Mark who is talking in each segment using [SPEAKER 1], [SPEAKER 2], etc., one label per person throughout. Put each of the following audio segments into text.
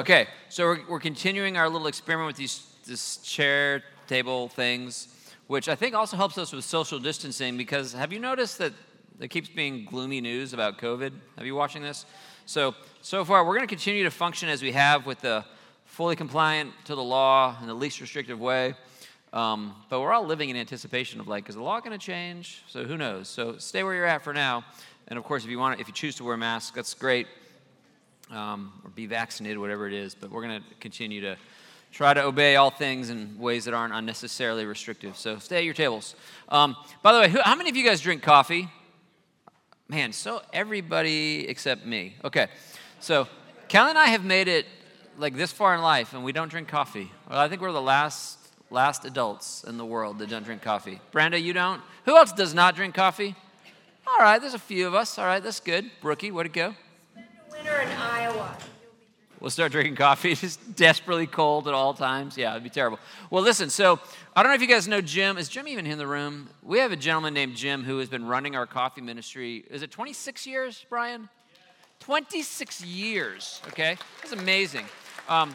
[SPEAKER 1] Okay, so we're, we're continuing our little experiment with these this chair table things, which I think also helps us with social distancing because have you noticed that there keeps being gloomy news about COVID? Have you watching this? So so far we're going to continue to function as we have with the fully compliant to the law in the least restrictive way. Um, but we're all living in anticipation of like, is the law going to change? So who knows? So stay where you're at for now. And of course, if you want, if you choose to wear a mask, that's great. Um, or be vaccinated, whatever it is. But we're going to continue to try to obey all things in ways that aren't unnecessarily restrictive. So stay at your tables. Um, by the way, who, how many of you guys drink coffee? Man, so everybody except me. Okay, so Kelly and I have made it like this far in life, and we don't drink coffee. Well, I think we're the last last adults in the world that don't drink coffee. Brenda, you don't? Who else does not drink coffee? All right, there's a few of us. All right, that's good. Brookie, where'd it go?
[SPEAKER 2] Winter in Iowa.
[SPEAKER 1] We'll start drinking coffee, just desperately cold at all times. Yeah, it'd be terrible. Well, listen, so I don't know if you guys know Jim. Is Jim even in the room? We have a gentleman named Jim who has been running our coffee ministry. Is it 26 years, Brian? 26 years, okay? That's amazing. Um,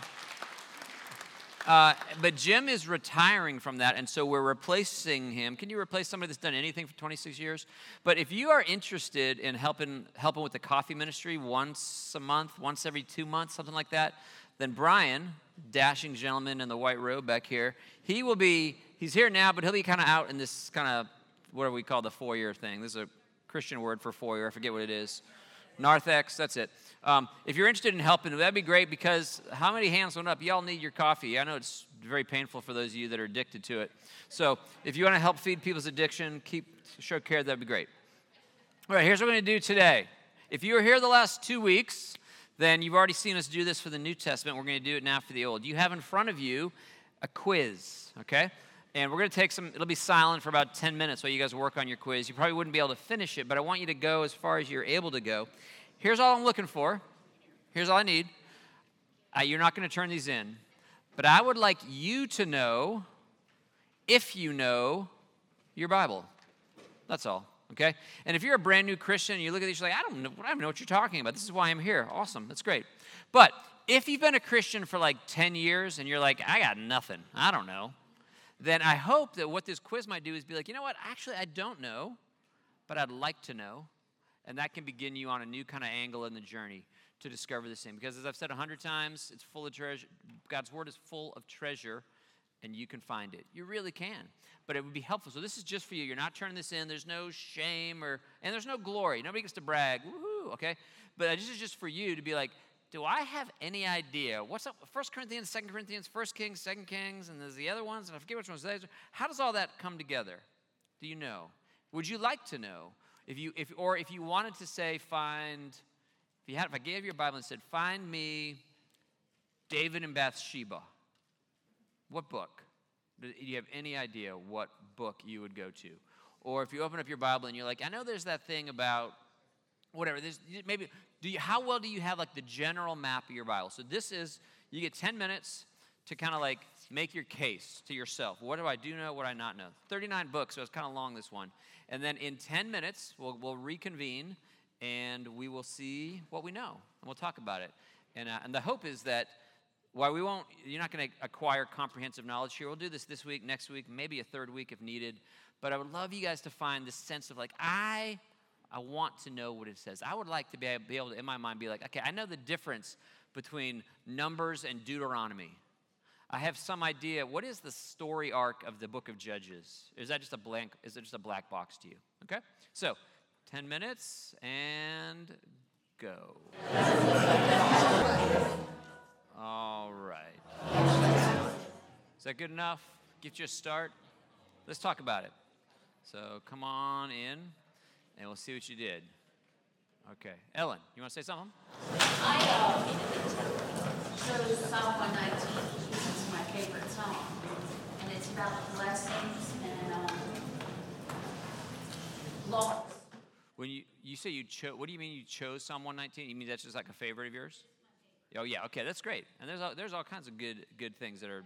[SPEAKER 1] uh, but Jim is retiring from that, and so we're replacing him. Can you replace somebody that's done anything for 26 years? But if you are interested in helping helping with the coffee ministry once a month, once every two months, something like that, then Brian, dashing gentleman in the white robe back here, he will be. He's here now, but he'll be kind of out in this kind of what do we call the foyer thing. This is a Christian word for foyer. I forget what it is. Narthex, that's it. Um, if you're interested in helping, that'd be great because how many hands went up? Y'all need your coffee. I know it's very painful for those of you that are addicted to it. So if you want to help feed people's addiction, keep show care, that'd be great. All right, here's what we're going to do today. If you were here the last two weeks, then you've already seen us do this for the New Testament. We're going to do it now for the Old. You have in front of you a quiz, okay? And we're going to take some, it'll be silent for about 10 minutes while you guys work on your quiz. You probably wouldn't be able to finish it, but I want you to go as far as you're able to go. Here's all I'm looking for. Here's all I need. Uh, you're not going to turn these in, but I would like you to know if you know your Bible. That's all. Okay? And if you're a brand new Christian and you look at these, you're like, I don't know, I don't know what you're talking about. This is why I'm here. Awesome. That's great. But if you've been a Christian for like 10 years and you're like, I got nothing, I don't know, then I hope that what this quiz might do is be like, you know what? Actually, I don't know, but I'd like to know. And that can begin you on a new kind of angle in the journey to discover the same. Because as I've said a hundred times, it's full of treasure. God's word is full of treasure, and you can find it. You really can. But it would be helpful. So this is just for you. You're not turning this in. There's no shame or and there's no glory. Nobody gets to brag. Woohoo! Okay. But this is just for you to be like, do I have any idea what's up? First Corinthians, Second Corinthians, First Kings, Second Kings, and there's the other ones, and I forget which ones. How does all that come together? Do you know? Would you like to know? If you, if, or if you wanted to say, find, if, you had, if I gave you a Bible and said, find me David and Bathsheba, what book? Do you have any idea what book you would go to? Or if you open up your Bible and you're like, I know there's that thing about whatever. There's maybe do you how well do you have like the general map of your Bible? So this is you get 10 minutes to kind of like make your case to yourself. What do I do know? What do I not know? 39 books, so it's kind of long this one. And then in 10 minutes, we'll, we'll reconvene and we will see what we know and we'll talk about it. And, uh, and the hope is that while we won't, you're not going to acquire comprehensive knowledge here. We'll do this this week, next week, maybe a third week if needed. But I would love you guys to find this sense of like, I, I want to know what it says. I would like to be able to, in my mind, be like, okay, I know the difference between Numbers and Deuteronomy. I have some idea. What is the story arc of the book of Judges? Is that just a blank? Is it just a black box to you? Okay. So, ten minutes and go. All right. Is that good enough? Get you a start. Let's talk about it. So come on in, and we'll see what you did. Okay, Ellen, you want to say something?
[SPEAKER 2] I uh, chose Psalm 119 favorite song, and it's about blessings and um, loss.
[SPEAKER 1] When you, you say you chose, what do you mean you chose Psalm 119? You mean that's just like a favorite of yours? Oh yeah, okay, that's great. And there's all, there's all kinds of good good things that are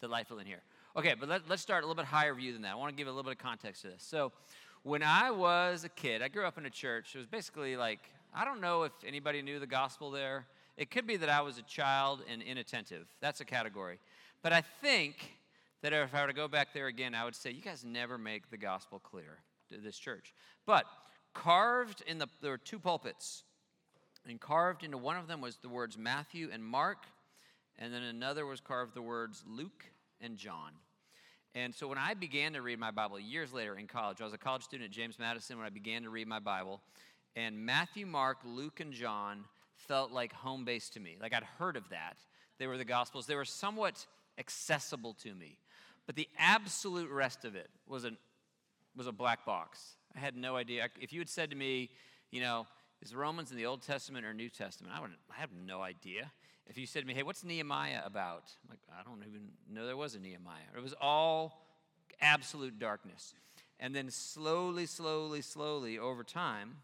[SPEAKER 1] delightful in here. Okay, but let, let's start a little bit higher view than that. I want to give a little bit of context to this. So, when I was a kid, I grew up in a church. It was basically like I don't know if anybody knew the gospel there. It could be that I was a child and inattentive. That's a category. But I think that if I were to go back there again, I would say, you guys never make the gospel clear to this church. But carved in the, there were two pulpits, and carved into one of them was the words Matthew and Mark, and then another was carved the words Luke and John. And so when I began to read my Bible years later in college, I was a college student at James Madison when I began to read my Bible, and Matthew, Mark, Luke, and John felt like home base to me. Like I'd heard of that. They were the Gospels. They were somewhat accessible to me. But the absolute rest of it was, an, was a black box. I had no idea. If you had said to me, you know, is Romans in the Old Testament or New Testament? I, wouldn't, I have no idea. If you said to me, hey, what's Nehemiah about? I'm like, I don't even know there was a Nehemiah. It was all absolute darkness. And then slowly, slowly, slowly, over time,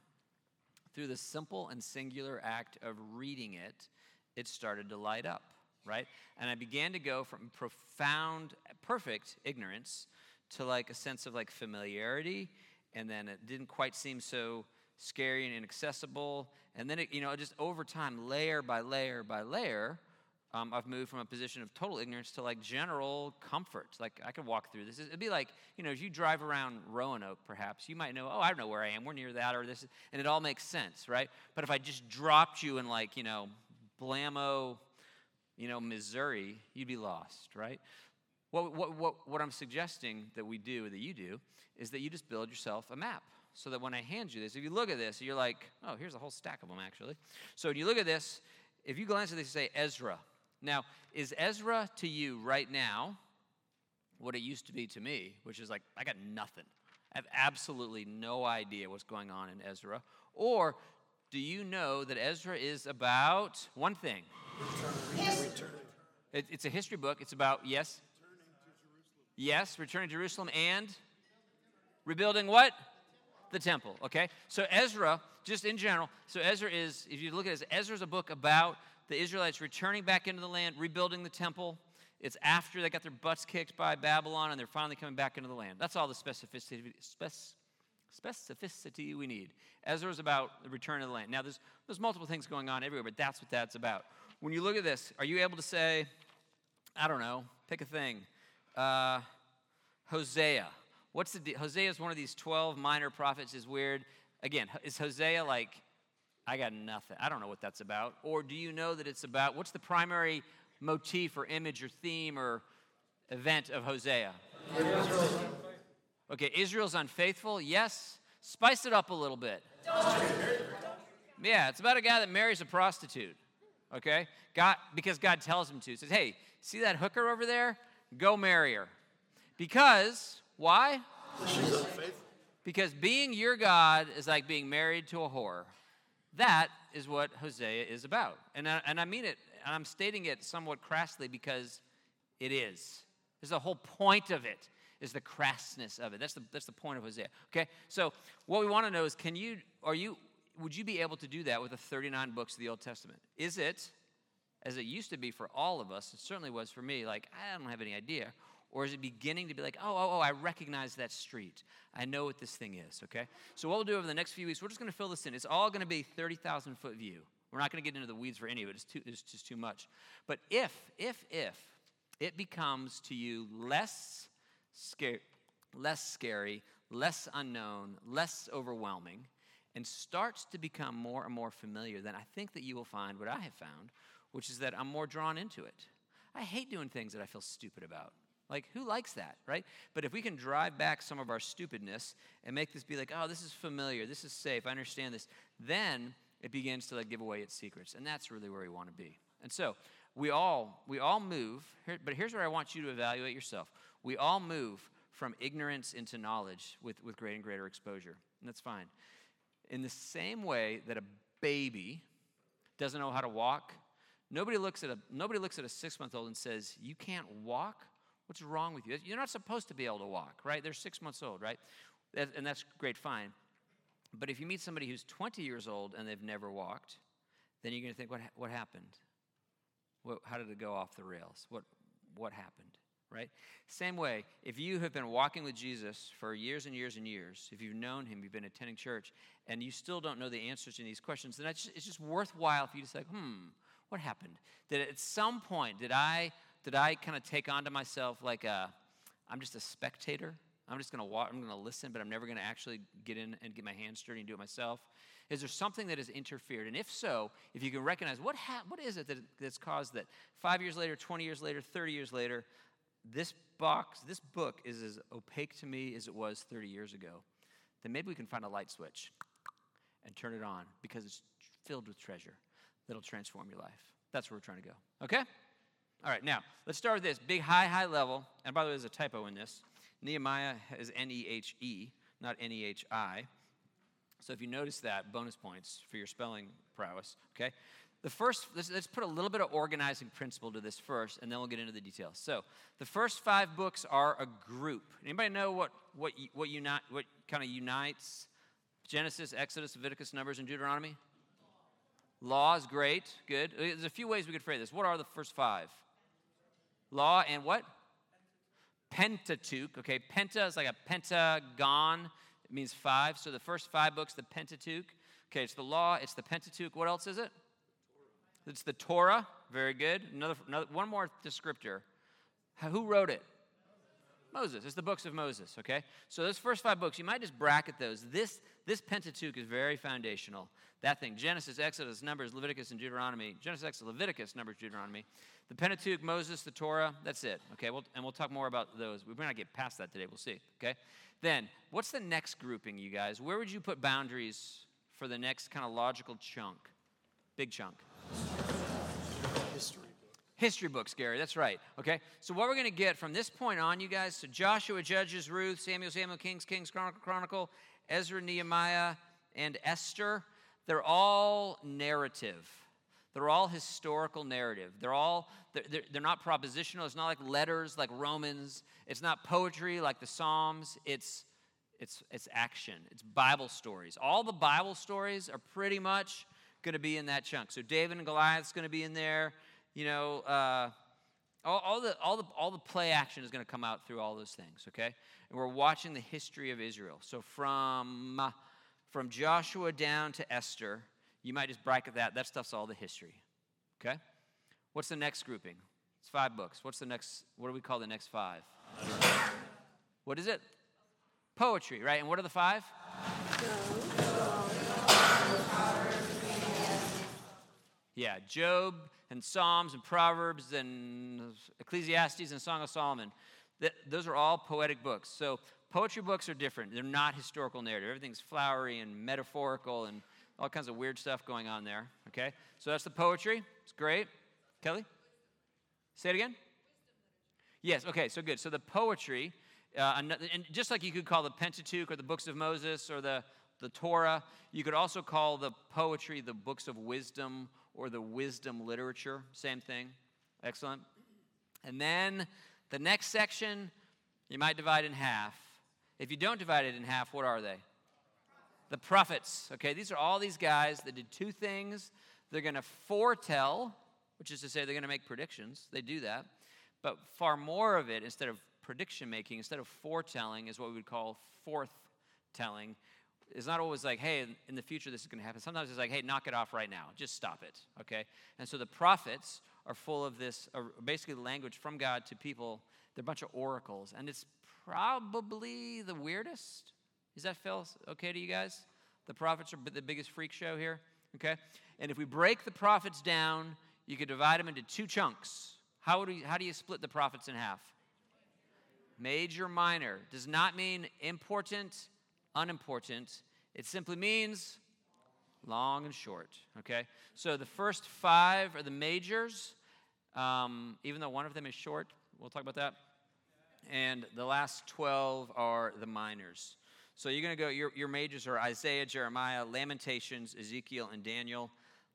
[SPEAKER 1] through the simple and singular act of reading it, it started to light up, right? And I began to go from profound, perfect ignorance to like a sense of like familiarity. And then it didn't quite seem so scary and inaccessible. And then, it, you know, just over time, layer by layer by layer, um, I've moved from a position of total ignorance to like general comfort. Like I could walk through this. It'd be like, you know, if you drive around Roanoke, perhaps, you might know, oh, I don't know where I am. We're near that or this. And it all makes sense, right? But if I just dropped you in like, you know, Blamo, you know, Missouri, you'd be lost, right? What, what, what, what I'm suggesting that we do, that you do, is that you just build yourself a map so that when I hand you this, if you look at this, you're like, oh, here's a whole stack of them actually. So when you look at this, if you glance at this, you say Ezra. Now, is Ezra to you right now what it used to be to me, which is like, I got nothing. I have absolutely no idea what's going on in Ezra. Or do you know that Ezra is about one thing? Returning. it's a history book. It's about, yes? Yes, returning to Jerusalem and rebuilding what? the temple, okay? So Ezra, just in general, so Ezra is, if you look at it, Ezra's a book about the Israelites returning back into the land, rebuilding the temple. It's after they got their butts kicked by Babylon and they're finally coming back into the land. That's all the specificity, specificity we need. Ezra is about the return of the land. Now, there's, there's multiple things going on everywhere, but that's what that's about. When you look at this, are you able to say, I don't know, pick a thing, uh, Hosea? What's the deal? Hosea is one of these 12 minor prophets, is weird. Again, is Hosea like, I got nothing. I don't know what that's about. Or do you know that it's about, what's the primary motif or image or theme or event of Hosea? Okay, Israel's unfaithful. Yes. Spice it up a little bit. Yeah, it's about a guy that marries a prostitute. Okay? God, because God tells him to. He says, hey, see that hooker over there? Go marry her. Because why? Because being your God is like being married to a whore. That is what Hosea is about. And I, and I mean it, and I'm stating it somewhat crassly because it is. There's the whole point of it is the crassness of it. That's the, that's the point of Hosea. Okay? So what we want to know is can you, are you, would you be able to do that with the 39 books of the Old Testament? Is it, as it used to be for all of us, it certainly was for me, like, I don't have any idea. Or is it beginning to be like, oh, oh, oh, I recognize that street. I know what this thing is, okay? So, what we'll do over the next few weeks, we're just going to fill this in. It's all going to be 30,000 foot view. We're not going to get into the weeds for any of it, it's, too, it's just too much. But if, if, if it becomes to you less scary, less scary, less unknown, less overwhelming, and starts to become more and more familiar, then I think that you will find what I have found, which is that I'm more drawn into it. I hate doing things that I feel stupid about. Like, who likes that, right? But if we can drive back some of our stupidness and make this be like, oh, this is familiar, this is safe, I understand this, then it begins to like give away its secrets. And that's really where we want to be. And so we all we all move, but here's where I want you to evaluate yourself. We all move from ignorance into knowledge with, with greater and greater exposure. And that's fine. In the same way that a baby doesn't know how to walk, nobody looks at a nobody looks at a six month old and says, You can't walk? What's wrong with you? You're not supposed to be able to walk, right? They're six months old, right? And that's great, fine. But if you meet somebody who's 20 years old and they've never walked, then you're going to think, what, what happened? What, how did it go off the rails? What, what happened? Right? Same way, if you have been walking with Jesus for years and years and years, if you've known him, you've been attending church, and you still don't know the answers to these questions, then it's just, worthwhile for you to say, hmm, What happened? Did at some point did I did I kind of take onto myself like a I'm just a spectator? I'm just going to walk, I'm to listen, but I'm never going to actually get in and get my hands dirty and do it myself. Is there something that has interfered? And if so, if you can recognize what, ha- what is it that, that's caused that five years later, 20 years later, 30 years later, this box, this book is as opaque to me as it was 30 years ago, then maybe we can find a light switch and turn it on because it's filled with treasure that'll transform your life. That's where we're trying to go. Okay? All right, now let's start with this big, high, high level. And by the way, there's a typo in this. Nehemiah is N E H E, not N E H I. So if you notice that, bonus points for your spelling prowess, okay? The first, let's, let's, put a little bit of organizing principle to this first, and then we'll get into the details. So the first five books are a group. Anybody know what, what, what, unite, what kind of unites Genesis, Exodus, Leviticus, Numbers, and Deuteronomy? Law is great, good. Uh, there's a few ways we could phrase this. What are the first five? Law and what? Pentateuch. Okay, penta is like a pentagon. It means five. So the first five books, the Pentateuch. Okay, it's the law, it's the Pentateuch. What else is it? It's the Torah. Very good. Another, another one more descriptor. Who wrote it? Moses. It's the books of Moses, okay? So those first five books, you might just bracket those. This, this Pentateuch is very foundational. That thing, Genesis, Exodus, Numbers, Leviticus, and Deuteronomy. Genesis, Exodus, Leviticus, Numbers, Deuteronomy. The Pentateuch, Moses, the Torah, that's it, okay? We'll, and we'll talk more about those. We might not get past that today, we'll see, okay? Then, what's the next grouping, you guys? Where would you put boundaries for the next kind of logical chunk? Big chunk.
[SPEAKER 3] History
[SPEAKER 1] books, Gary. That's right. Okay. So what we're going to get from this point on, you guys, so Joshua, Judges, Ruth, Samuel, Samuel, Kings, Kings, Chronicle, Chronicle, Ezra, Nehemiah, and Esther. They're all narrative. They're all historical narrative. They're all they're, they're not propositional. It's not like letters like Romans. It's not poetry like the Psalms. It's it's it's action. It's Bible stories. All the Bible stories are pretty much going to be in that chunk. So David and Goliath's going to be in there you know, uh, all, all, the, all, the, all the play action is going to come out through all those things, okay? And we're watching the history of Israel. So from, uh, from Joshua down to Esther, you might just bracket that. That stuff's all the history, okay? What's the next grouping? It's five books. What's the next, what do we call the next five? What is it? Poetry, right? And what are the five? Yeah, Job and Psalms and Proverbs and Ecclesiastes and Song of Solomon. those are all poetic books. So poetry books are different. They're not historical narrative. Everything's flowery and metaphorical and all kinds of weird stuff going on there. Okay? So that's the poetry. It's great. Kelly? Say it again? Yes, okay, so good. So the poetry, uh, and just like you could call the Pentateuch or the books of Moses or the, the Torah, you could also call the poetry the books of wisdom or the wisdom literature. Same thing. Excellent. And then the next section, you might divide in half. If you don't divide it in half, what are they? The prophets. Okay, these are all these guys that did two things. They're going to foretell, which is to say they're going to make predictions. They do that. But far more of it, instead of prediction making, instead of foretelling, is what we would call forthtelling, it's not always like, hey, in the future this is going to happen. Sometimes it's like, hey, knock it off right now. Just stop it, okay? And so the prophets are full of this, are basically language from God to people. They're a bunch of oracles. And it's probably the weirdest. Is that feel okay to you guys? The prophets are the biggest freak show here, okay? And if we break the prophets down, you could divide them into two chunks. How, do how do you split the prophets in half? Major, minor. Does not mean important unimportant. It simply means long and short, okay? So the first five are the majors, um, even though one of them is short. We'll talk about that. And the last 12 are the minors. So you're going to go, your, your majors are Isaiah, Jeremiah, Lamentations, Ezekiel, and Daniel.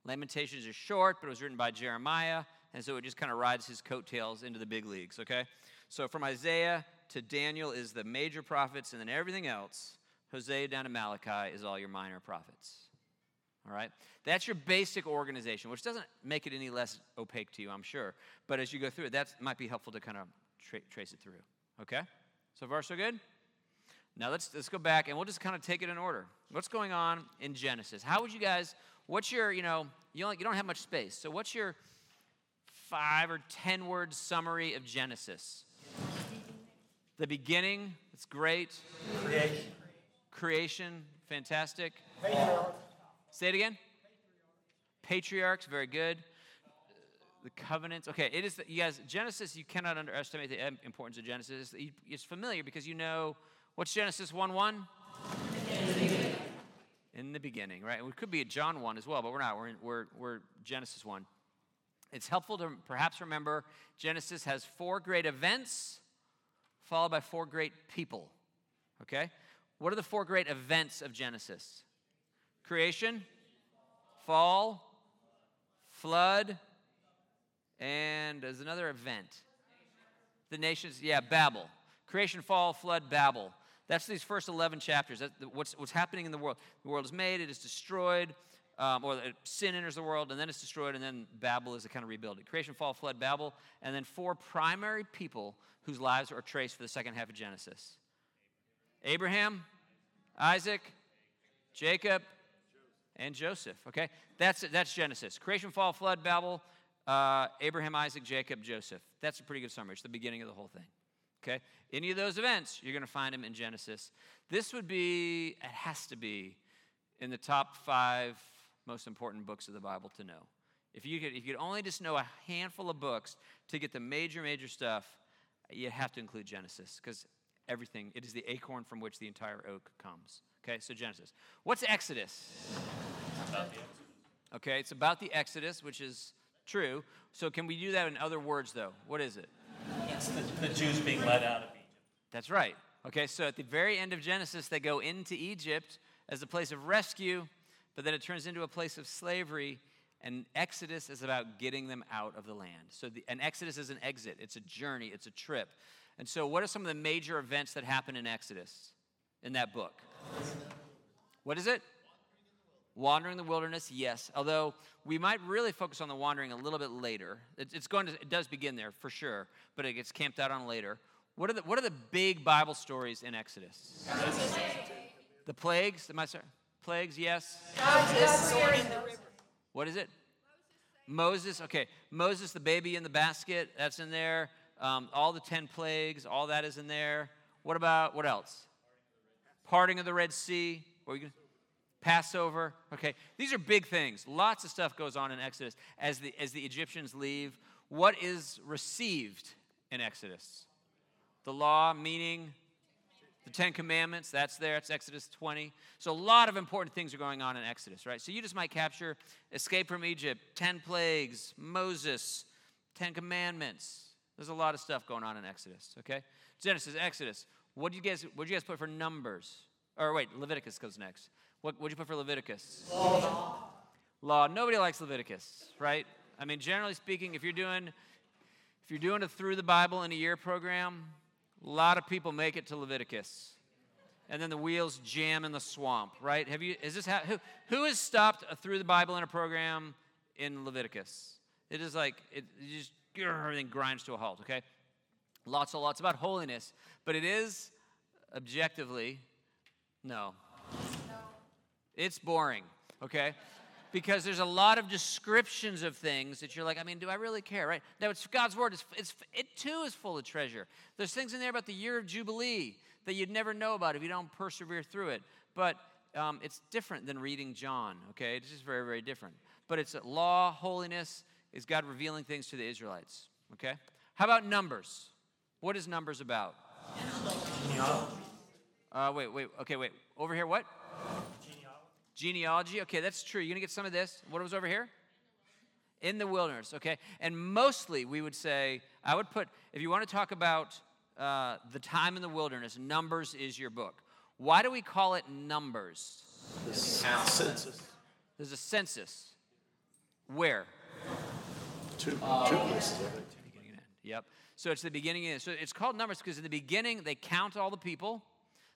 [SPEAKER 1] Lamentations is short, but it was written by Jeremiah, and so it just kind of rides his coattails into the big leagues, okay? So from Isaiah to Daniel is the major prophets, and then everything else Hosea down to Malachi is all your minor prophets. All right? That's your basic organization, which doesn't make it any less opaque to you, I'm sure. But as you go through it, that might be helpful to kind of tra- trace it through. Okay? So far, so good? Now let's, let's go back and we'll just kind of take it in order. What's going on in Genesis? How would you guys What's your, you know, you, only, you don't have much space. So what's your five or 10 word summary of Genesis? The beginning, it's great.
[SPEAKER 3] Creation.
[SPEAKER 1] Creation, fantastic.
[SPEAKER 3] Patriarch.
[SPEAKER 1] Say it again. Patriarchs, very good. The covenants. Okay, it is. You guys, Genesis. You cannot underestimate the importance of Genesis. It's familiar because you know what's Genesis one one. In the beginning, right? We could be at John one as well, but we're not. We're in, we're we're Genesis one. It's helpful to perhaps remember Genesis has four great events, followed by four great people. Okay, what are the four great events of Genesis? Creation, fall, flood, and there's another event. The nations, yeah, Babel. Creation, fall, flood, Babel. That's these first 11 chapters. That's what's, what's happening in the world. The world is made, it is destroyed, um, or sin enters the world, and then it's destroyed, and then Babel is kind of rebuilding. Creation, fall, flood, Babel, and then four primary people whose lives are traced for the second half of Genesis Abraham, Isaac, Jacob, and Joseph. Okay? That's, that's Genesis. Creation, fall, flood, Babel, uh, Abraham, Isaac, Jacob, Joseph. That's a pretty good summary. It's the beginning of the whole thing. Okay? Any of those events, you're going to find them in Genesis. This would be, it has to be, in the top five most important books of the Bible to know. If you could, if you could only just know a handful of books to get the major, major stuff, you have to include Genesis because everything, it is the acorn from which the entire oak comes. Okay, so Genesis. What's Exodus? Okay, it's about the Exodus, which is true. So can we do that in other words, though? What is it?
[SPEAKER 3] It's the, the Jews being led out of Egypt.
[SPEAKER 1] That's right. Okay, so at the very end of Genesis, they go into Egypt as a place of rescue, but then it turns into a place of slavery. And Exodus is about getting them out of the land. So, the, an Exodus is an exit, it's a journey, it's a trip. And so, what are some of the major events that happen in Exodus in that book? What is it? Wandering the wilderness, yes. Although we might really focus on the wandering a little bit later. It's going to, it does begin there for sure, but it gets camped out on later. What are the, what are the big Bible stories in Exodus? The plagues, am I sorry? Plagues, yes. What is it? Moses, okay. Moses, the baby in the basket, that's in there. Um, all the 10 plagues, all that is in there. What about, what else? Parting of the Red Sea. Passover. Okay, these are big things. Lots of stuff goes on in Exodus as the, as the Egyptians leave. What is received in Exodus? The law, meaning the Ten Commandments, that's there. It's Exodus 20. So a lot of important things are going on in Exodus, right? So you just might capture escape from Egypt, 10 plagues, Moses, 10 Commandments. There's a lot of stuff going on in Exodus, okay? Genesis, Exodus. What do you guys what do you guys put for numbers? Or wait, Leviticus goes next. What would you put for Leviticus?
[SPEAKER 3] Law.
[SPEAKER 1] Law. Nobody likes Leviticus, right? I mean, generally speaking, if you're doing if you're doing a through the Bible in a year program, a lot of people make it to Leviticus. And then the wheels jam in the swamp, right? Have you is this how, who who has stopped through the Bible in a program in Leviticus? It is like it, it just everything grinds to a halt, okay? Lots and lots about holiness, but it is objectively no, it's boring, okay? Because there's a lot of descriptions of things that you're like, I mean, do I really care, right? Now, it's God's word. It's, it's, it too is full of treasure. There's things in there about the year of Jubilee that you'd never know about if you don't persevere through it. But um, it's different than reading John, okay? It's just very, very different. But it's law, holiness, is God revealing things to the Israelites, okay? How about Numbers? What is Numbers about? Uh, wait, wait, okay, wait. Over here, what? Genealogy. Okay, that's true. You're going to get some of this. What was over here? In the wilderness, okay? And mostly we would say, I would put, if you want to talk about uh, the time in the wilderness, Numbers is your book. Why do we call it Numbers?
[SPEAKER 3] The census.
[SPEAKER 1] There's a census. Where?
[SPEAKER 3] Two, two places.
[SPEAKER 1] Beginning and end. Yep. So it's the beginning and end. So it's called Numbers because in the beginning they count all the people,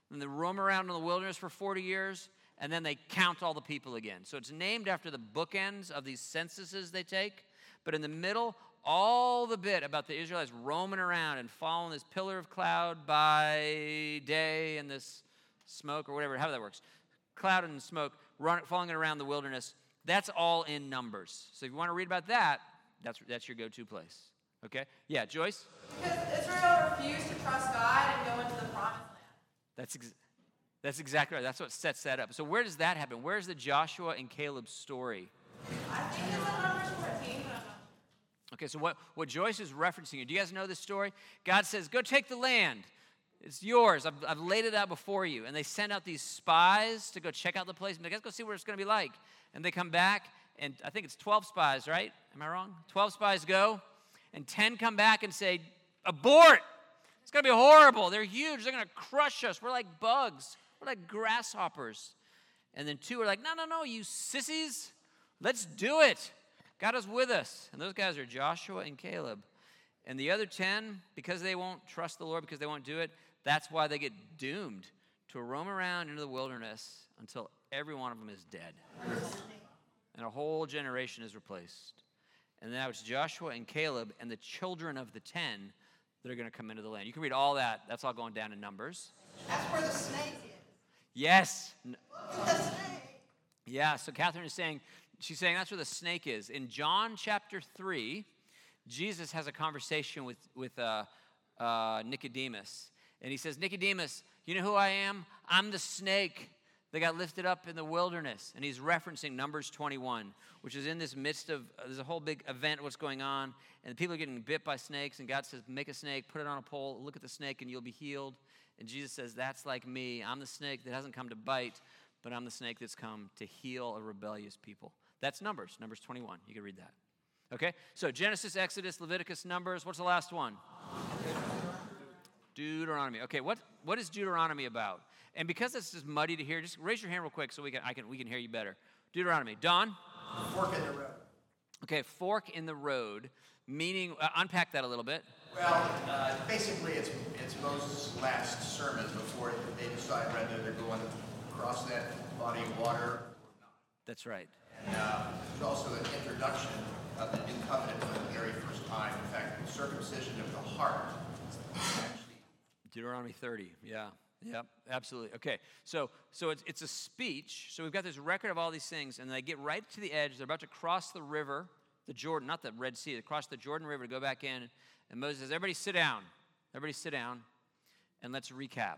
[SPEAKER 1] and they roam around in the wilderness for 40 years, and then they count all the people again. So it's named after the bookends of these censuses they take. But in the middle, all the bit about the Israelites roaming around and following this pillar of cloud by day and this smoke or whatever, how that works. Cloud and smoke run, following it around the wilderness That's all in Numbers. So if you want to read about that, that's, that's your go to place. Okay? Yeah, Joyce?
[SPEAKER 4] Because Israel refused to trust God and go into the promised land.
[SPEAKER 1] That's, ex- that's exactly right. That's what sets that up. So where does that happen? Where's the Joshua and Caleb story?
[SPEAKER 4] I think it's in Numbers 14, but I'm not
[SPEAKER 1] Okay, so what, what Joyce is referencing here, do you guys know this story? God says, Go take the land. It's yours. I've, I've laid it out before you. And they send out these spies to go check out the place. And they go see what it's going to be like. And they come back, and I think it's 12 spies, right? Am I wrong? 12 spies go, and 10 come back and say, Abort! It's going to be horrible. They're huge. They're going to crush us. We're like bugs, we're like grasshoppers. And then two are like, No, no, no, you sissies. Let's do it. God is with us. And those guys are Joshua and Caleb. And the other 10, because they won't trust the Lord, because they won't do it, that's why they get doomed to roam around into the wilderness until every one of them is dead. And a whole generation is replaced. And now it's Joshua and Caleb and the children of the 10 that are going to come into the land. You can read all that. That's all going down in Numbers.
[SPEAKER 5] That's where the snake is.
[SPEAKER 1] Yes. N-
[SPEAKER 5] Look at the snake.
[SPEAKER 1] Yeah, so Catherine is saying, she's saying that's where the snake is. In John chapter 3, Jesus has a conversation with, with uh, uh, Nicodemus. And he says, Nicodemus, you know who I am? I'm the snake that got lifted up in the wilderness. And he's referencing Numbers 21, which is in this midst of, uh, there's a whole big event, what's going on. And people are getting bit by snakes. And God says, make a snake, put it on a pole, look at the snake, and you'll be healed. And Jesus says, that's like me. I'm the snake that hasn't come to bite, but I'm the snake that's come to heal a rebellious people. That's Numbers, Numbers 21. You can read that. Okay? So Genesis, Exodus, Leviticus, Numbers. What's the last one? Deuteronomy. Okay, what, what is Deuteronomy about? And because this is muddy to hear, just raise your hand real quick so we can, I can, we can hear you better. Deuteronomy. Don?
[SPEAKER 5] Fork in the road.
[SPEAKER 1] Okay, fork in the road, meaning, uh, unpack that a little bit.
[SPEAKER 6] Well, uh, basically, it's, it's Moses' last sermon before they decide whether they're going to cross that body of water or not.
[SPEAKER 1] That's right.
[SPEAKER 6] And uh, there's also an introduction of the new covenant for the very first time. In fact, the circumcision of the heart
[SPEAKER 1] Deuteronomy 30. Yeah. Yep. Absolutely. Okay. So so it's it's a speech. So we've got this record of all these things, and they get right to the edge. They're about to cross the river, the Jordan, not the Red Sea. They cross the Jordan River to go back in. And Moses says, "Everybody sit down. Everybody sit down, and let's recap.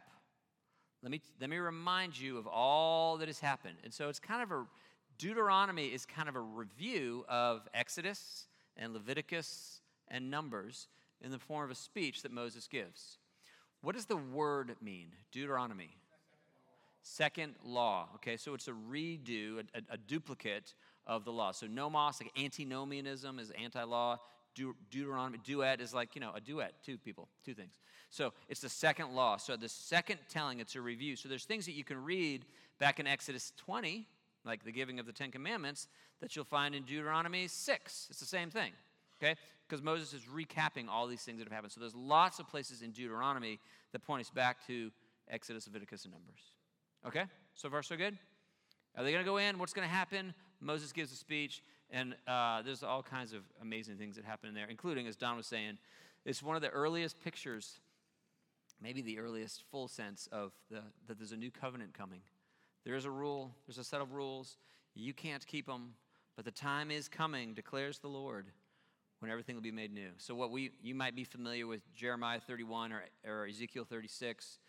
[SPEAKER 1] Let me let me remind you of all that has happened." And so it's kind of a Deuteronomy is kind of a review of Exodus and Leviticus and Numbers in the form of a speech that Moses gives. What does the word mean? Deuteronomy. Second law. Okay, so it's a redo, a, a, a duplicate of the law. So nomos, like antinomianism, is anti-law. De- Deuteronomy, duet is like you know a duet, two people, two things. So it's the second law. So the second telling, it's a review. So there's things that you can read back in Exodus 20, like the giving of the Ten Commandments, that you'll find in Deuteronomy 6. It's the same thing okay? Because Moses is recapping all these things that have happened. So there's lots of places in Deuteronomy that point us back to Exodus, Leviticus, and Numbers. Okay? So far, so good? Are they going to go in? What's going to happen? Moses gives a speech, and uh, there's all kinds of amazing things that happen in there, including, as Don was saying, it's one of the earliest pictures, maybe the earliest full sense of the, that there's a new covenant coming. There is a rule, there's a set of rules. You can't keep them, but the time is coming, declares the Lord when everything will be made new. So what we you might be familiar with Jeremiah 31 or, or Ezekiel 36.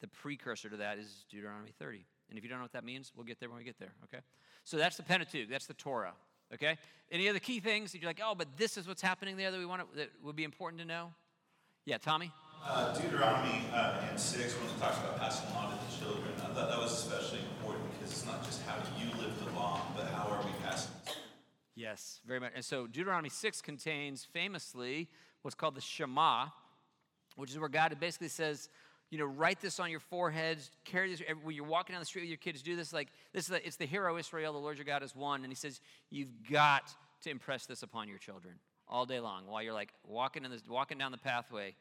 [SPEAKER 1] The precursor to that is Deuteronomy 30. And if you don't know what that means, we'll get there when we get there, okay? So that's the Pentateuch, that's the Torah, okay? Any other key things that you're like, oh, but this is what's happening there that we want to, that would be important to know? Yeah, Tommy?
[SPEAKER 7] Uh, Deuteronomy uh, in 6, when it talks about passing law to the children, I thought that was especially important because it's not just how you live the law, but how are we passing it?
[SPEAKER 1] Yes, very much. And so Deuteronomy 6 contains famously what's called the Shema, which is where God basically says, you know, write this on your foreheads, carry this when you're walking down the street with your kids, do this like this is the, it's the hero Israel, the Lord your God is one. And he says, you've got to impress this upon your children all day long while you're like walking in this walking down the pathway,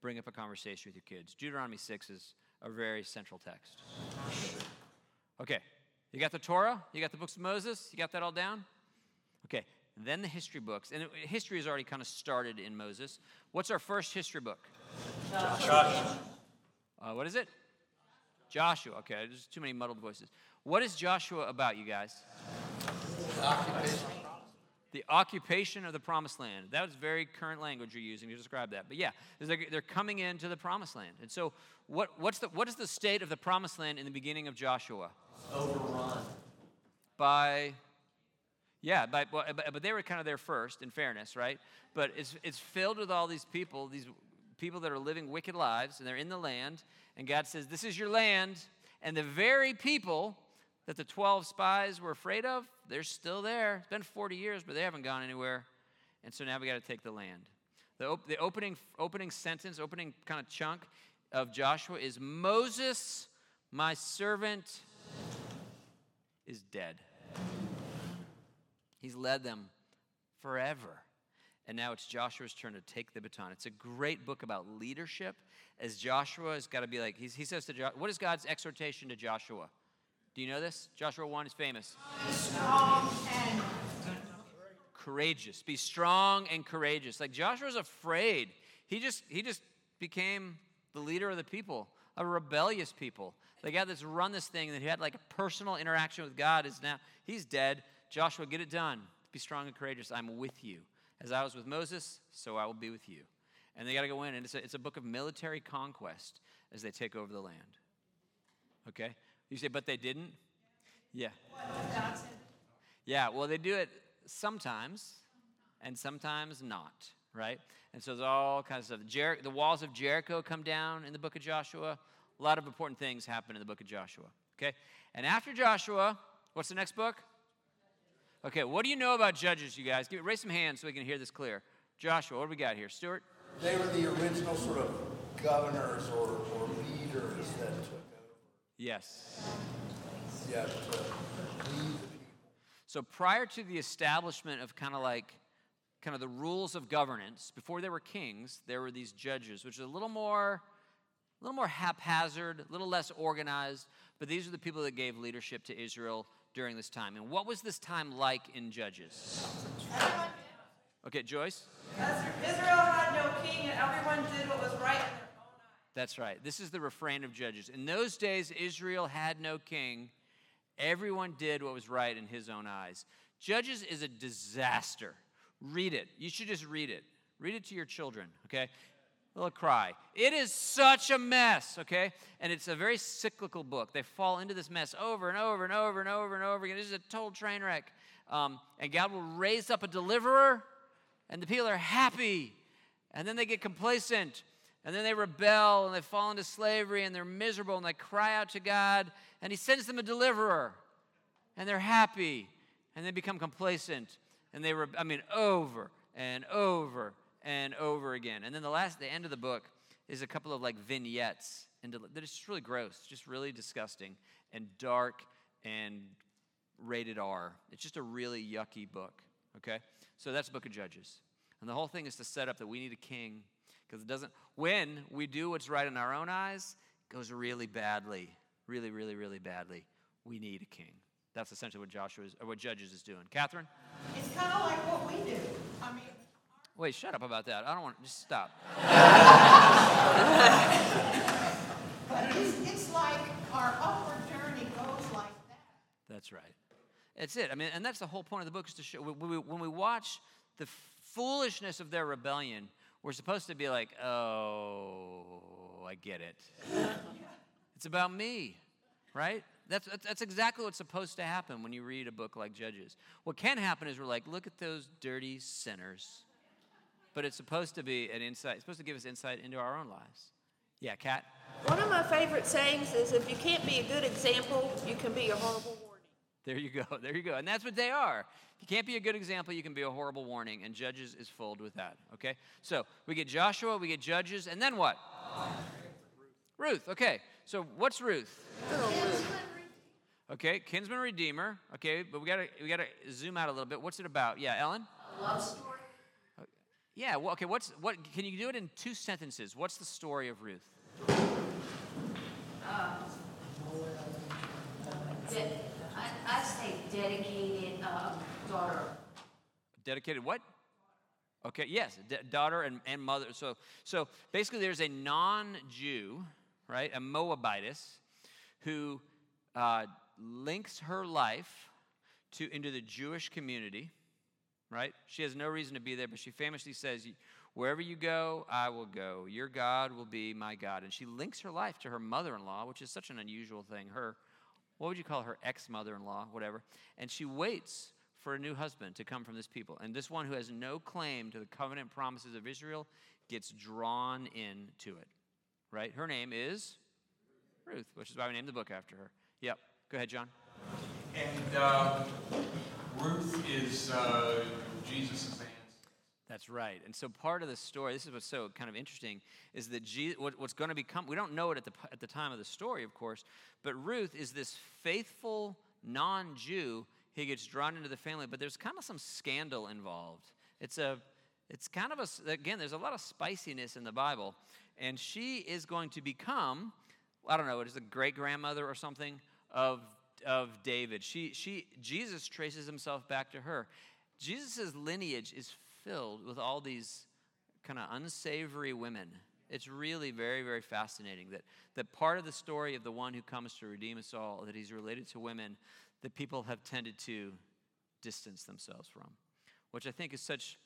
[SPEAKER 1] bring up a conversation with your kids. Deuteronomy 6 is a very central text. Okay. You got the Torah? You got the books of Moses? You got that all down? Okay, then the history books. And history has already kind of started in Moses. What's our first history book?
[SPEAKER 3] Joshua.
[SPEAKER 1] Uh, what is it? Joshua. Okay, there's too many muddled voices. What is Joshua about, you guys? The occupation of the promised land. That was very current language you're using to describe that. But yeah, they're, they're coming into the promised land. And so, what, what's the, what is the state of the promised land in the beginning of Joshua?
[SPEAKER 3] Overrun.
[SPEAKER 1] By, yeah, by, but, but they were kind of there first, in fairness, right? But it's, it's filled with all these people, these people that are living wicked lives, and they're in the land. And God says, This is your land. And the very people that the 12 spies were afraid of, they're still there. It's been 40 years, but they haven't gone anywhere. And so now we got to take the land. The, op- the opening, opening sentence, opening kind of chunk of Joshua is Moses, my servant, is dead. He's led them forever. And now it's Joshua's turn to take the baton. It's a great book about leadership, as Joshua has got to be like, he says to Joshua, what is God's exhortation to Joshua? Do you know this? Joshua 1 is famous.
[SPEAKER 5] Strong and
[SPEAKER 1] Courageous. Be strong and courageous. Like Joshua's afraid. He just he just became the leader of the people, a rebellious people. The guy that's run this thing that he had like a personal interaction with God is now he's dead. Joshua, get it done. Be strong and courageous. I'm with you. As I was with Moses, so I will be with you. And they got to go in, and it's a, it's a book of military conquest as they take over the land. Okay? You say, but they didn't? Yeah. Yeah, well, they do it sometimes and sometimes not, right? And so there's all kinds of stuff. Jer- the walls of Jericho come down in the book of Joshua. A lot of important things happen in the book of Joshua, okay? And after Joshua, what's the next book? Okay, what do you know about Judges, you guys? Give, raise some hands so we can hear this clear. Joshua, what do we got here? Stuart?
[SPEAKER 8] They were the original sort of governors or, or leaders that took over.
[SPEAKER 1] Yes.
[SPEAKER 8] Yeah, to lead the people.
[SPEAKER 1] So prior to the establishment of kind of like kind of the rules of governance, before there were kings, there were these judges, which is a little more a little more haphazard, a little less organized, but these are the people that gave leadership to Israel during this time. And what was this time like in Judges? Okay, Joyce?
[SPEAKER 4] Israel had no king, and everyone did what was right in their own eyes.
[SPEAKER 1] That's right. This is the refrain of Judges. In those days, Israel had no king. Everyone did what was right in his own eyes. Judges is a disaster. Read it. You should just read it. Read it to your children, okay? They'll cry. It is such a mess, okay? And it's a very cyclical book. They fall into this mess over and over and over and over and over again. This is a total train wreck. Um, and God will raise up a deliverer, and the people are happy. And then they get complacent. And then they rebel and they fall into slavery and they're miserable and they cry out to God. And He sends them a deliverer. And they're happy. And they become complacent. And they, re- I mean, over and over and over again. And then the last, the end of the book is a couple of like vignettes and that is just really gross, just really disgusting and dark and rated R. It's just a really yucky book. Okay, so that's Book of Judges, and the whole thing is to set up that we need a king because it doesn't. When we do what's right in our own eyes, it goes really badly, really, really, really badly. We need a king. That's essentially what Joshua is, or what Judges is doing. Catherine.
[SPEAKER 5] it's kind of like what we do. I mean,
[SPEAKER 1] Wait, shut up about that. I don't want to just stop.
[SPEAKER 5] but it's, it's like our upward journey goes like that.
[SPEAKER 1] That's right. That's it. I mean, and that's the whole point of the book is to show when we, when we watch the foolishness of their rebellion, we're supposed to be like, oh, I get it. it's about me, right? That's, that's, that's exactly what's supposed to happen when you read a book like Judges. What can happen is we're like, look at those dirty sinners. But it's supposed to be an insight, it's supposed to give us insight into our own lives. Yeah, Kat?
[SPEAKER 9] One of my favorite sayings is if you can't be a good example, you can be a horrible warning.
[SPEAKER 1] There you go. There you go. And that's what they are. If you can't be a good example, you can be a horrible warning. And Judges is filled with that. Okay? So we get Joshua, we get Judges, and then what? Ruth. Okay. So what's Ruth? Okay, kinsman redeemer. Okay, but we gotta we gotta zoom out a little bit. What's it about? Yeah, Ellen.
[SPEAKER 2] Love story.
[SPEAKER 1] Yeah. Well, okay. What's what? Can you do it in two sentences? What's the story of Ruth?
[SPEAKER 2] De- I, I say dedicated uh, daughter.
[SPEAKER 1] Dedicated what? Okay, yes, d- daughter and, and mother. So, so basically, there's a non Jew, right, a Moabitess, who uh, links her life to, into the Jewish community, right? She has no reason to be there, but she famously says, Wherever you go, I will go. Your God will be my God. And she links her life to her mother in law, which is such an unusual thing. Her, what would you call her ex mother in law, whatever. And she waits for a new husband to come from this people. And this one who has no claim to the covenant promises of Israel gets drawn into it, right? Her name is Ruth, which is why we named the book after her. Yep. Go ahead, John.
[SPEAKER 3] And uh, Ruth is uh, Jesus' aunt.
[SPEAKER 1] That's right. And so part of the story, this is what's so kind of interesting, is that Jesus, what, what's going to become, we don't know it at the, at the time of the story, of course, but Ruth is this faithful non Jew. He gets drawn into the family, but there's kind of some scandal involved. It's a, it's kind of a, again, there's a lot of spiciness in the Bible. And she is going to become, I don't know, it is a great grandmother or something of, of David. She, she, Jesus traces himself back to her. Jesus' lineage is filled with all these kind of unsavory women. It's really very, very fascinating that, that part of the story of the one who comes to redeem us all, that he's related to women that people have tended to distance themselves from, which I think is such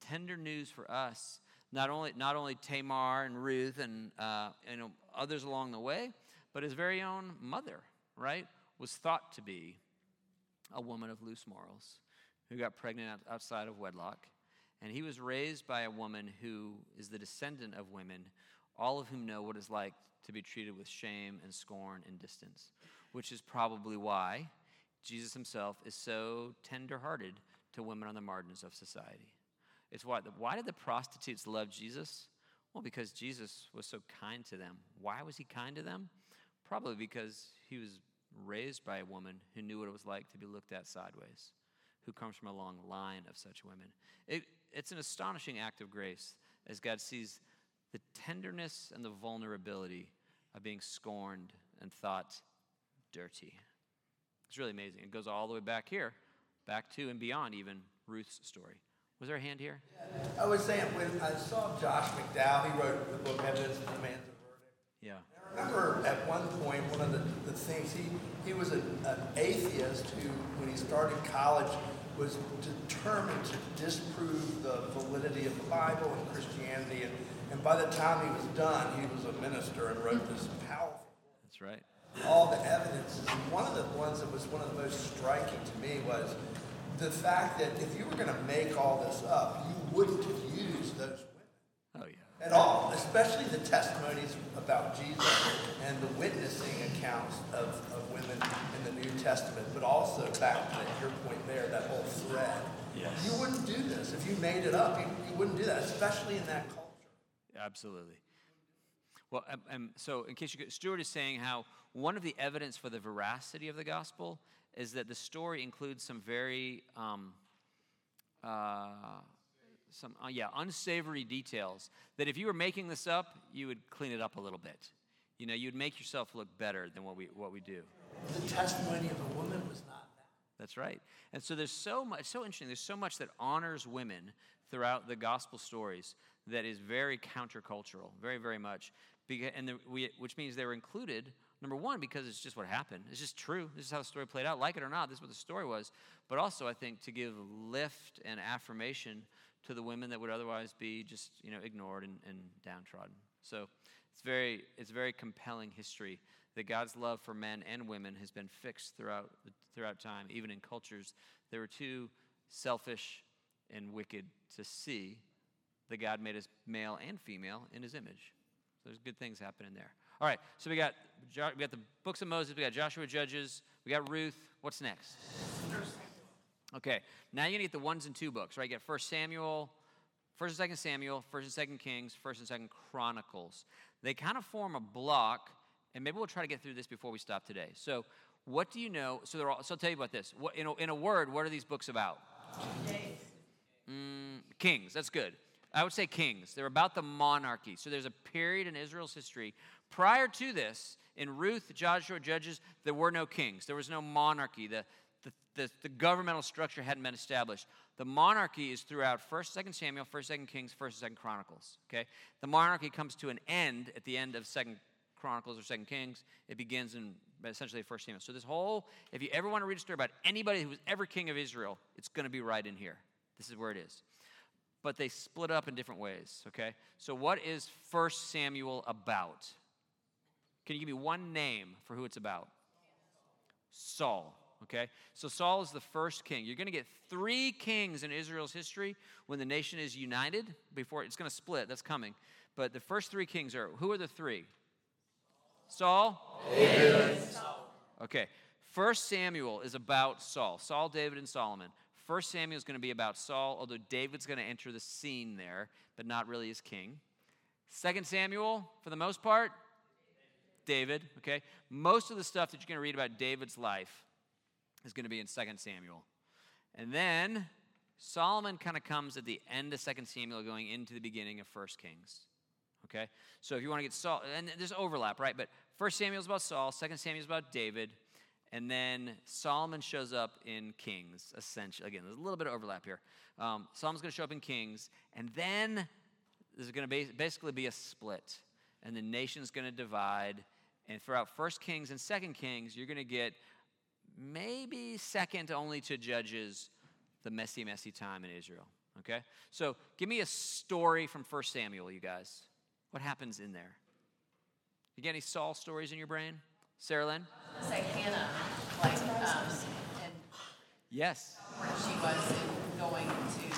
[SPEAKER 1] tender news for us. Not only, not only Tamar and Ruth and uh, you know, others along the way, but his very own mother, right, was thought to be a woman of loose morals who got pregnant outside of wedlock and he was raised by a woman who is the descendant of women, all of whom know what it's like to be treated with shame and scorn and distance, which is probably why Jesus himself is so tenderhearted to women on the margins of society. It's why, why did the prostitutes love Jesus? Well, because Jesus was so kind to them. Why was he kind to them? Probably because he was raised by a woman who knew what it was like to be looked at sideways who comes from a long line of such women. It, it's an astonishing act of grace as God sees the tenderness and the vulnerability of being scorned and thought dirty. It's really amazing. It goes all the way back here, back to and beyond even Ruth's story. Was there a hand here?
[SPEAKER 8] I was saying, when I saw Josh McDowell, he wrote the book Evidence That Demands a Verdict
[SPEAKER 1] yeah.
[SPEAKER 8] I remember at one point, one of the, the things, he, he was a, an atheist who, when he started college, was determined to disprove the validity of the Bible and Christianity. And, and by the time he was done, he was a minister and wrote this powerful
[SPEAKER 1] That's right.
[SPEAKER 8] All the evidence. And one of the ones that was one of the most striking to me was the fact that if you were going to make all this up, you wouldn't have used those women.
[SPEAKER 1] Oh, yeah
[SPEAKER 8] at all, especially the testimonies about Jesus and the witnessing accounts of, of women in the New Testament, but also back to your point there, that whole thread.
[SPEAKER 1] Yes.
[SPEAKER 8] You wouldn't do this. If you made it up, you, you wouldn't do that, especially in that culture.
[SPEAKER 1] Absolutely. Well, um, um, so in case you get, Stuart is saying how one of the evidence for the veracity of the gospel is that the story includes some very um, uh, some uh, yeah unsavory details that if you were making this up you would clean it up a little bit you know you'd make yourself look better than what we what we do
[SPEAKER 8] the testimony of a woman was not that
[SPEAKER 1] that's right and so there's so much so interesting there's so much that honors women throughout the gospel stories that is very countercultural very very much and the, we, which means they were included Number one, because it's just what happened. It's just true. This is how the story played out. Like it or not, this is what the story was. But also, I think, to give lift and affirmation to the women that would otherwise be just you know ignored and, and downtrodden. So it's very it's very compelling history that God's love for men and women has been fixed throughout throughout time, even in cultures that were too selfish and wicked to see that God made us male and female in His image. So there's good things happening there. All right, so we got we got the books of Moses, we got Joshua, Judges, we got Ruth. What's next? Okay, now you're gonna get the ones and two books, right? You get First Samuel, First and Second Samuel, First and Second Kings, First and Second Chronicles. They kind of form a block, and maybe we'll try to get through this before we stop today. So, what do you know? So, they're all, so I'll tell you about this. What, in, a, in a word, what are these books about? Mm, kings. That's good. I would say kings. They're about the monarchy. So there's a period in Israel's history. Prior to this, in Ruth, Joshua, Judges, there were no kings. There was no monarchy. The, the, the, governmental structure hadn't been established. The monarchy is throughout 1st, 2nd Samuel, 1st, 2nd Kings, 1st, 2nd Chronicles. Okay? The monarchy comes to an end at the end of 2nd Chronicles or Second Kings. It begins in essentially First Samuel. So this whole, if you ever want to read a story about anybody who was ever king of Israel, it's going to be right in here. This is where it is. But they split up in different ways, okay? So what is First Samuel about? Can you give me one name for who it's about? Saul. Okay? So Saul is the first king. You're going to get three kings in Israel's history when the nation is united. Before it's going to split, that's coming. But the first three kings are who are the three? Saul? David. Okay. First Samuel is about Saul. Saul, David, and Solomon. First Samuel is going to be about Saul, although David's going to enter the scene there, but not really as king. Second Samuel, for the most part, David, okay? Most of the stuff that you're going to read about David's life is going to be in 2 Samuel. And then Solomon kind of comes at the end of 2 Samuel, going into the beginning of 1 Kings. Okay? So if you want to get Saul, and there's overlap, right? But 1 Samuel is about Saul, 2 Samuel is about David, and then Solomon shows up in Kings, essentially. Again, there's a little bit of overlap here. Um, Solomon's going to show up in Kings, and then there's going to basically be a split, and the nation's going to divide. And throughout First Kings and Second Kings, you're going to get maybe second only to Judges, the messy, messy time in Israel. Okay? So give me a story from 1 Samuel, you guys. What happens in there? You get any Saul stories in your brain? Sarah Lynn?
[SPEAKER 10] Say Hannah, like, um, and
[SPEAKER 1] yes.
[SPEAKER 10] where she was going to.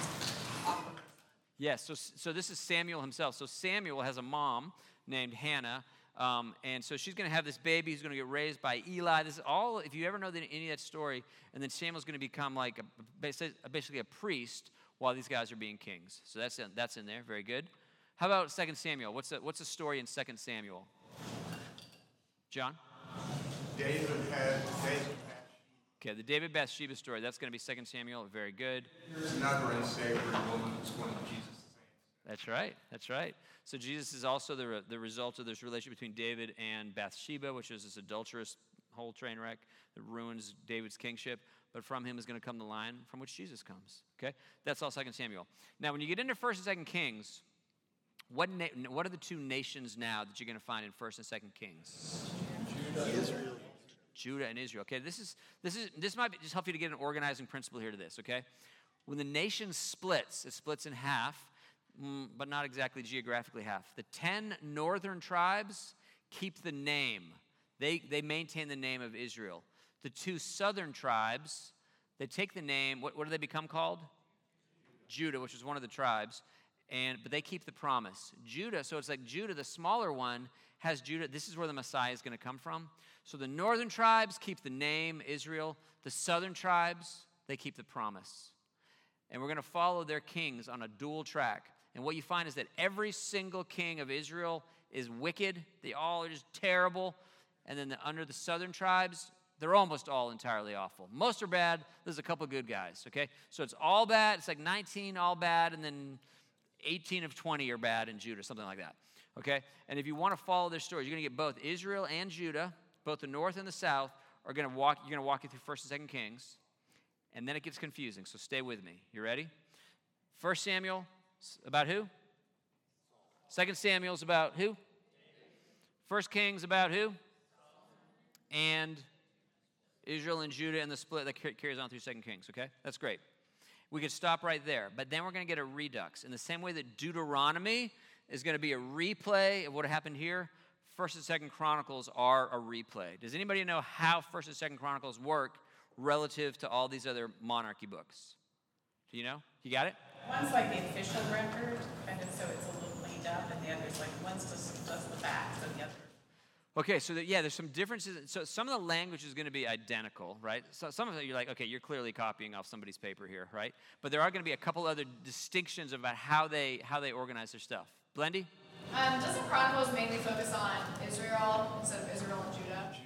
[SPEAKER 1] Yes, so, so this is Samuel himself. So Samuel has a mom named Hannah um, and so she's going to have this baby who's going to get raised by Eli. This is all, if you ever know the, any of that story, and then Samuel's going to become like a, basically a priest while these guys are being kings. So that's in, that's in there. Very good. How about 2 Samuel? What's the, what's the story in 2 Samuel? John?
[SPEAKER 3] David had David.
[SPEAKER 1] Okay, the David Bathsheba story. That's going to be 2 Samuel. Very good.
[SPEAKER 3] Here's another unsavory woman who's one of Jesus'
[SPEAKER 1] That's right. That's right. So Jesus is also the, the result of this relationship between David and Bathsheba, which is this adulterous whole train wreck that ruins David's kingship. But from him is going to come the line from which Jesus comes. Okay? That's all Second Samuel. Now, when you get into 1st and 2nd Kings, what, na- what are the two nations now that you're going to find in 1st and 2nd Kings?
[SPEAKER 8] Judah, Israel.
[SPEAKER 1] Judah and Israel. Okay, this is this is this might just help you to get an organizing principle here to this. Okay, when the nation splits, it splits in half. Mm, but not exactly geographically half. The 10 northern tribes keep the name, they, they maintain the name of Israel. The two southern tribes, they take the name, what, what do they become called? Judah, which is one of the tribes. And, but they keep the promise. Judah, so it's like Judah, the smaller one, has Judah. This is where the Messiah is going to come from. So the northern tribes keep the name Israel. The southern tribes, they keep the promise. And we're going to follow their kings on a dual track. And what you find is that every single king of Israel is wicked. They all are just terrible. And then the, under the southern tribes, they're almost all entirely awful. Most are bad. There's a couple good guys, okay? So it's all bad. It's like 19 all bad, and then 18 of 20 are bad in Judah, something like that, okay? And if you want to follow their stories, you're going to get both Israel and Judah, both the north and the south, are going to walk, you're going to walk you through 1st and 2nd Kings. And then it gets confusing, so stay with me. You ready? 1 Samuel about who? Second Samuel's about who? First Kings about who? And Israel and Judah and the split that carries on through Second Kings. Okay, that's great. We could stop right there, but then we're going to get a redux in the same way that Deuteronomy is going to be a replay of what happened here. First and Second Chronicles are a replay. Does anybody know how First and Second Chronicles work relative to all these other monarchy books? Do you know? You got it?
[SPEAKER 10] One's like the official record, kind of so it's a little cleaned up, and the other's like, one's just, just the facts, and the other.
[SPEAKER 1] Okay, so the, yeah, there's some differences. So some of the language is going to be identical, right? So some of it you're like, okay, you're clearly copying off somebody's paper here, right? But there are going to be a couple other distinctions about how they how they organize their stuff. Blendy?
[SPEAKER 11] Um, doesn't Chronicles mainly focus on Israel instead of Israel and Judah?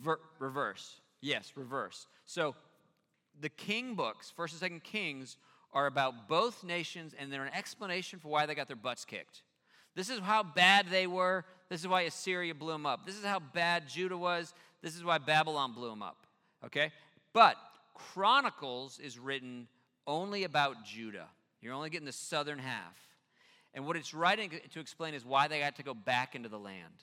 [SPEAKER 1] Ver- reverse. Yes, reverse. So the king books, First and Second Kings, are about both nations, and they're an explanation for why they got their butts kicked. This is how bad they were. This is why Assyria blew them up. This is how bad Judah was. This is why Babylon blew them up. Okay? But Chronicles is written only about Judah. You're only getting the southern half. And what it's writing to explain is why they got to go back into the land.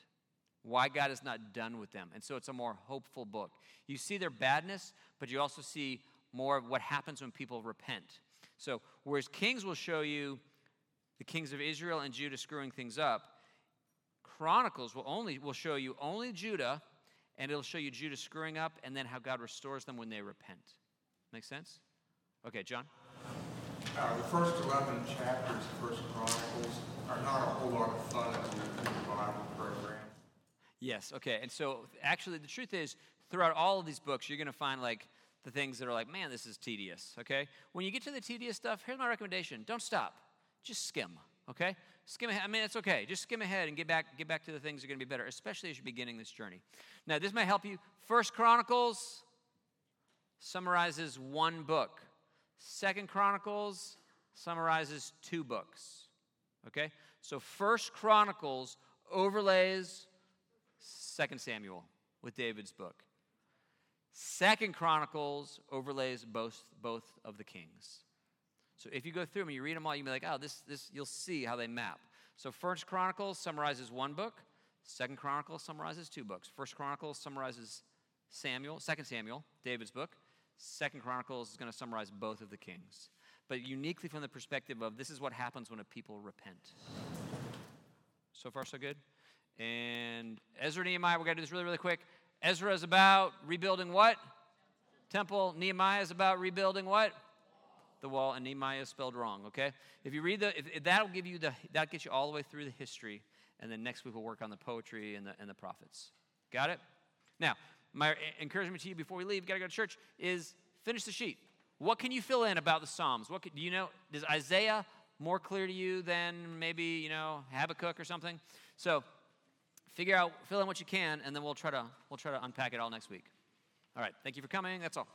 [SPEAKER 1] why God is not done with them. And so it's a more hopeful book. You see their badness, but you also see more of what happens when people repent. So, whereas Kings will show you the kings of Israel and Judah screwing things up, Chronicles will only will show you only Judah, and it'll show you Judah screwing up, and then how God restores them when they repent. Make sense? Okay, John.
[SPEAKER 3] Uh, the first 11 chapters of First Chronicles are not a whole lot of fun do the Bible program.
[SPEAKER 1] Yes, okay. And so actually, the truth is, throughout all of these books, you're going to find like the things that are like, man, this is tedious, okay? When you get to the tedious stuff, here's my recommendation don't stop, just skim, okay? Skim ahead. I mean, it's okay. Just skim ahead and get back, get back to the things that are going to be better, especially as you're beginning this journey. Now, this may help you. First Chronicles summarizes one book. Second Chronicles summarizes two books. Okay? So First Chronicles overlays Second Samuel with David's book. Second Chronicles overlays both, both of the kings. So if you go through them and you read them all, you'll be like, oh, this, this, you'll see how they map. So First Chronicles summarizes one book. Second Chronicles summarizes two books. First Chronicles summarizes Samuel, Second Samuel, David's book. Second Chronicles is going to summarize both of the kings, but uniquely from the perspective of this is what happens when a people repent. So far, so good. And Ezra, and Nehemiah, we're going to do this really, really quick. Ezra is about rebuilding what? Temple. Nehemiah is about rebuilding what? The wall. And Nehemiah is spelled wrong. Okay. If you read the, if, if that'll give you the, that gets you all the way through the history, and then next week we'll work on the poetry and the and the prophets. Got it? Now, my encouragement to you before we leave, got to go to church, is finish the sheet. What can you fill in about the Psalms? What can, do you know? Is Isaiah more clear to you than maybe you know Habakkuk or something? So figure out, fill in what you can, and then we'll try to we'll try to unpack it all next week. All right. Thank you for coming. That's all.